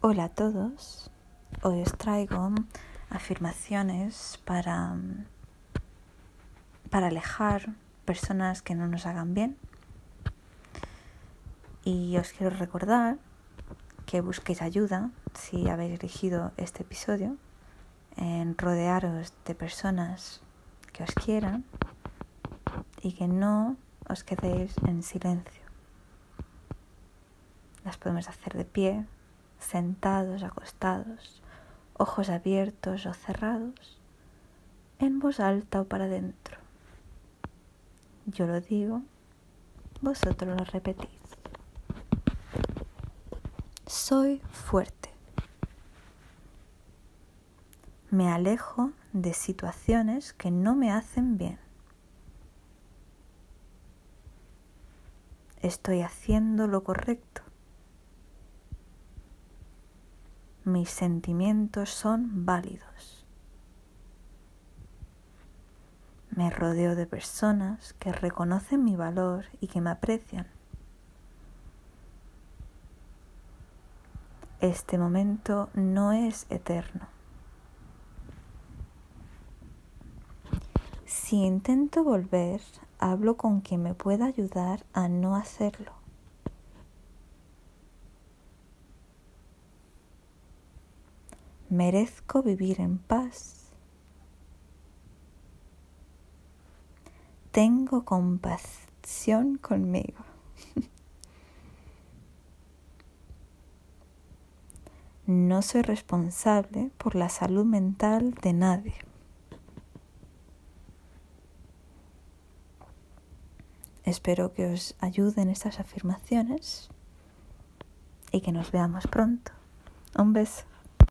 Hola a todos. Hoy os traigo afirmaciones para, para alejar personas que no nos hagan bien. Y os quiero recordar que busquéis ayuda si habéis elegido este episodio en rodearos de personas que os quieran y que no os quedéis en silencio. Las podemos hacer de pie, sentados, acostados, ojos abiertos o cerrados, en voz alta o para adentro. Yo lo digo, vosotros lo repetís. Soy fuerte. Me alejo de situaciones que no me hacen bien. Estoy haciendo lo correcto. Mis sentimientos son válidos. Me rodeo de personas que reconocen mi valor y que me aprecian. Este momento no es eterno. Si intento volver, hablo con quien me pueda ayudar a no hacerlo. Merezco vivir en paz. Tengo compasión conmigo. No soy responsable por la salud mental de nadie. Espero que os ayuden estas afirmaciones y que nos veamos pronto. Un beso.